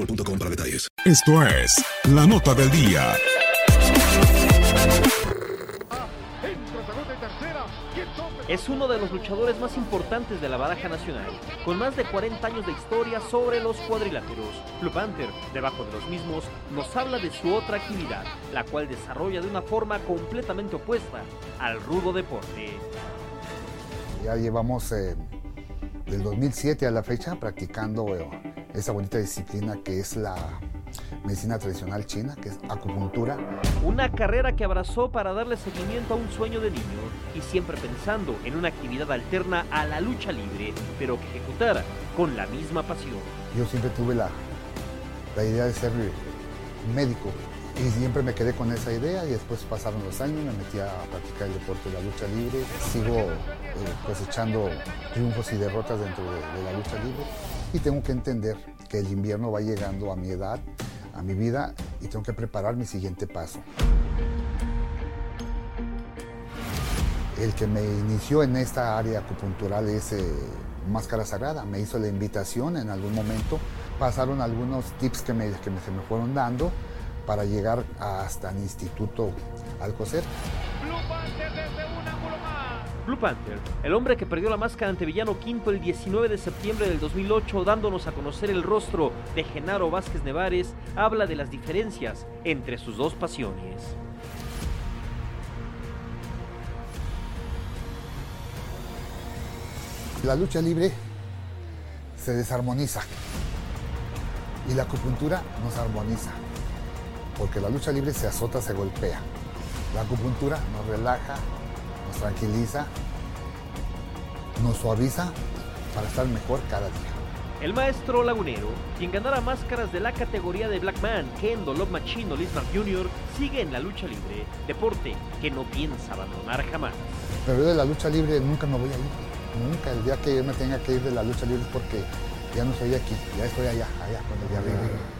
boostmobile.com para detalles. Esto es la nota del día. Es uno de los luchadores más importantes de la baraja nacional, con más de 40 años de historia sobre los cuadriláteros. Blue Panther, debajo de los mismos, nos habla de su otra actividad, la cual desarrolla de una forma completamente opuesta al rudo deporte. Ya llevamos eh, del 2007 a la fecha practicando eh, esa bonita disciplina que es la medicina tradicional china, que es acupuntura. Una carrera que abrazó para darle seguimiento a un sueño de niño y siempre pensando en una actividad alterna a la lucha libre, pero que ejecutara con la misma pasión. Yo siempre tuve la, la idea de ser médico y siempre me quedé con esa idea y después pasaron los años, me metí a practicar el deporte de la lucha libre, sigo eh, cosechando triunfos y derrotas dentro de, de la lucha libre y tengo que entender que el invierno va llegando a mi edad, a mi vida y tengo que preparar mi siguiente paso. El que me inició en esta área acupuntural es eh, Máscara Sagrada, me hizo la invitación en algún momento, pasaron algunos tips que, me, que se me fueron dando para llegar hasta el Instituto Alcocer. Blue Panther, el hombre que perdió la máscara ante Villano Quinto el 19 de septiembre del 2008, dándonos a conocer el rostro de Genaro Vázquez Nevares, habla de las diferencias entre sus dos pasiones. La lucha libre se desarmoniza y la acupuntura nos armoniza, porque la lucha libre se azota, se golpea. La acupuntura nos relaja, nos tranquiliza, nos suaviza para estar mejor cada día. El maestro lagunero, quien ganara máscaras de la categoría de Black Man, Kendo, Love Machine o Lismar Jr., sigue en la lucha libre, deporte que no piensa abandonar jamás. Pero yo de la lucha libre nunca me voy a ir. Nunca. El día que yo me tenga que ir de la lucha libre es porque ya no estoy aquí, ya estoy allá, allá con el de arriba.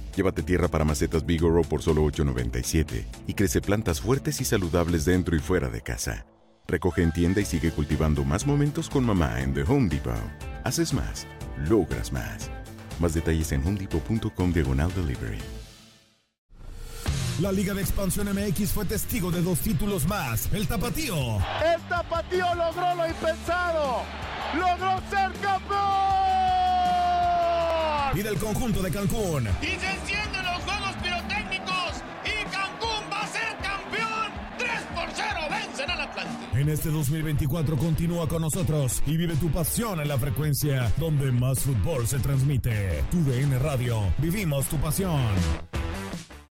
Llévate tierra para macetas Bigoro por solo $8.97 y crece plantas fuertes y saludables dentro y fuera de casa. Recoge en tienda y sigue cultivando más momentos con mamá en The Home Depot. Haces más, logras más. Más detalles en homedepot.com diagonal delivery. La Liga de Expansión MX fue testigo de dos títulos más. El Tapatío. El Tapatío logró lo impensado. Logró ser campeón. Y del conjunto de Cancún. Y se encienden los juegos pirotécnicos. Y Cancún va a ser campeón. 3 por 0 vencen al Atlante. En este 2024 continúa con nosotros y vive tu pasión en la frecuencia donde más fútbol se transmite. Tu DN Radio. Vivimos tu pasión.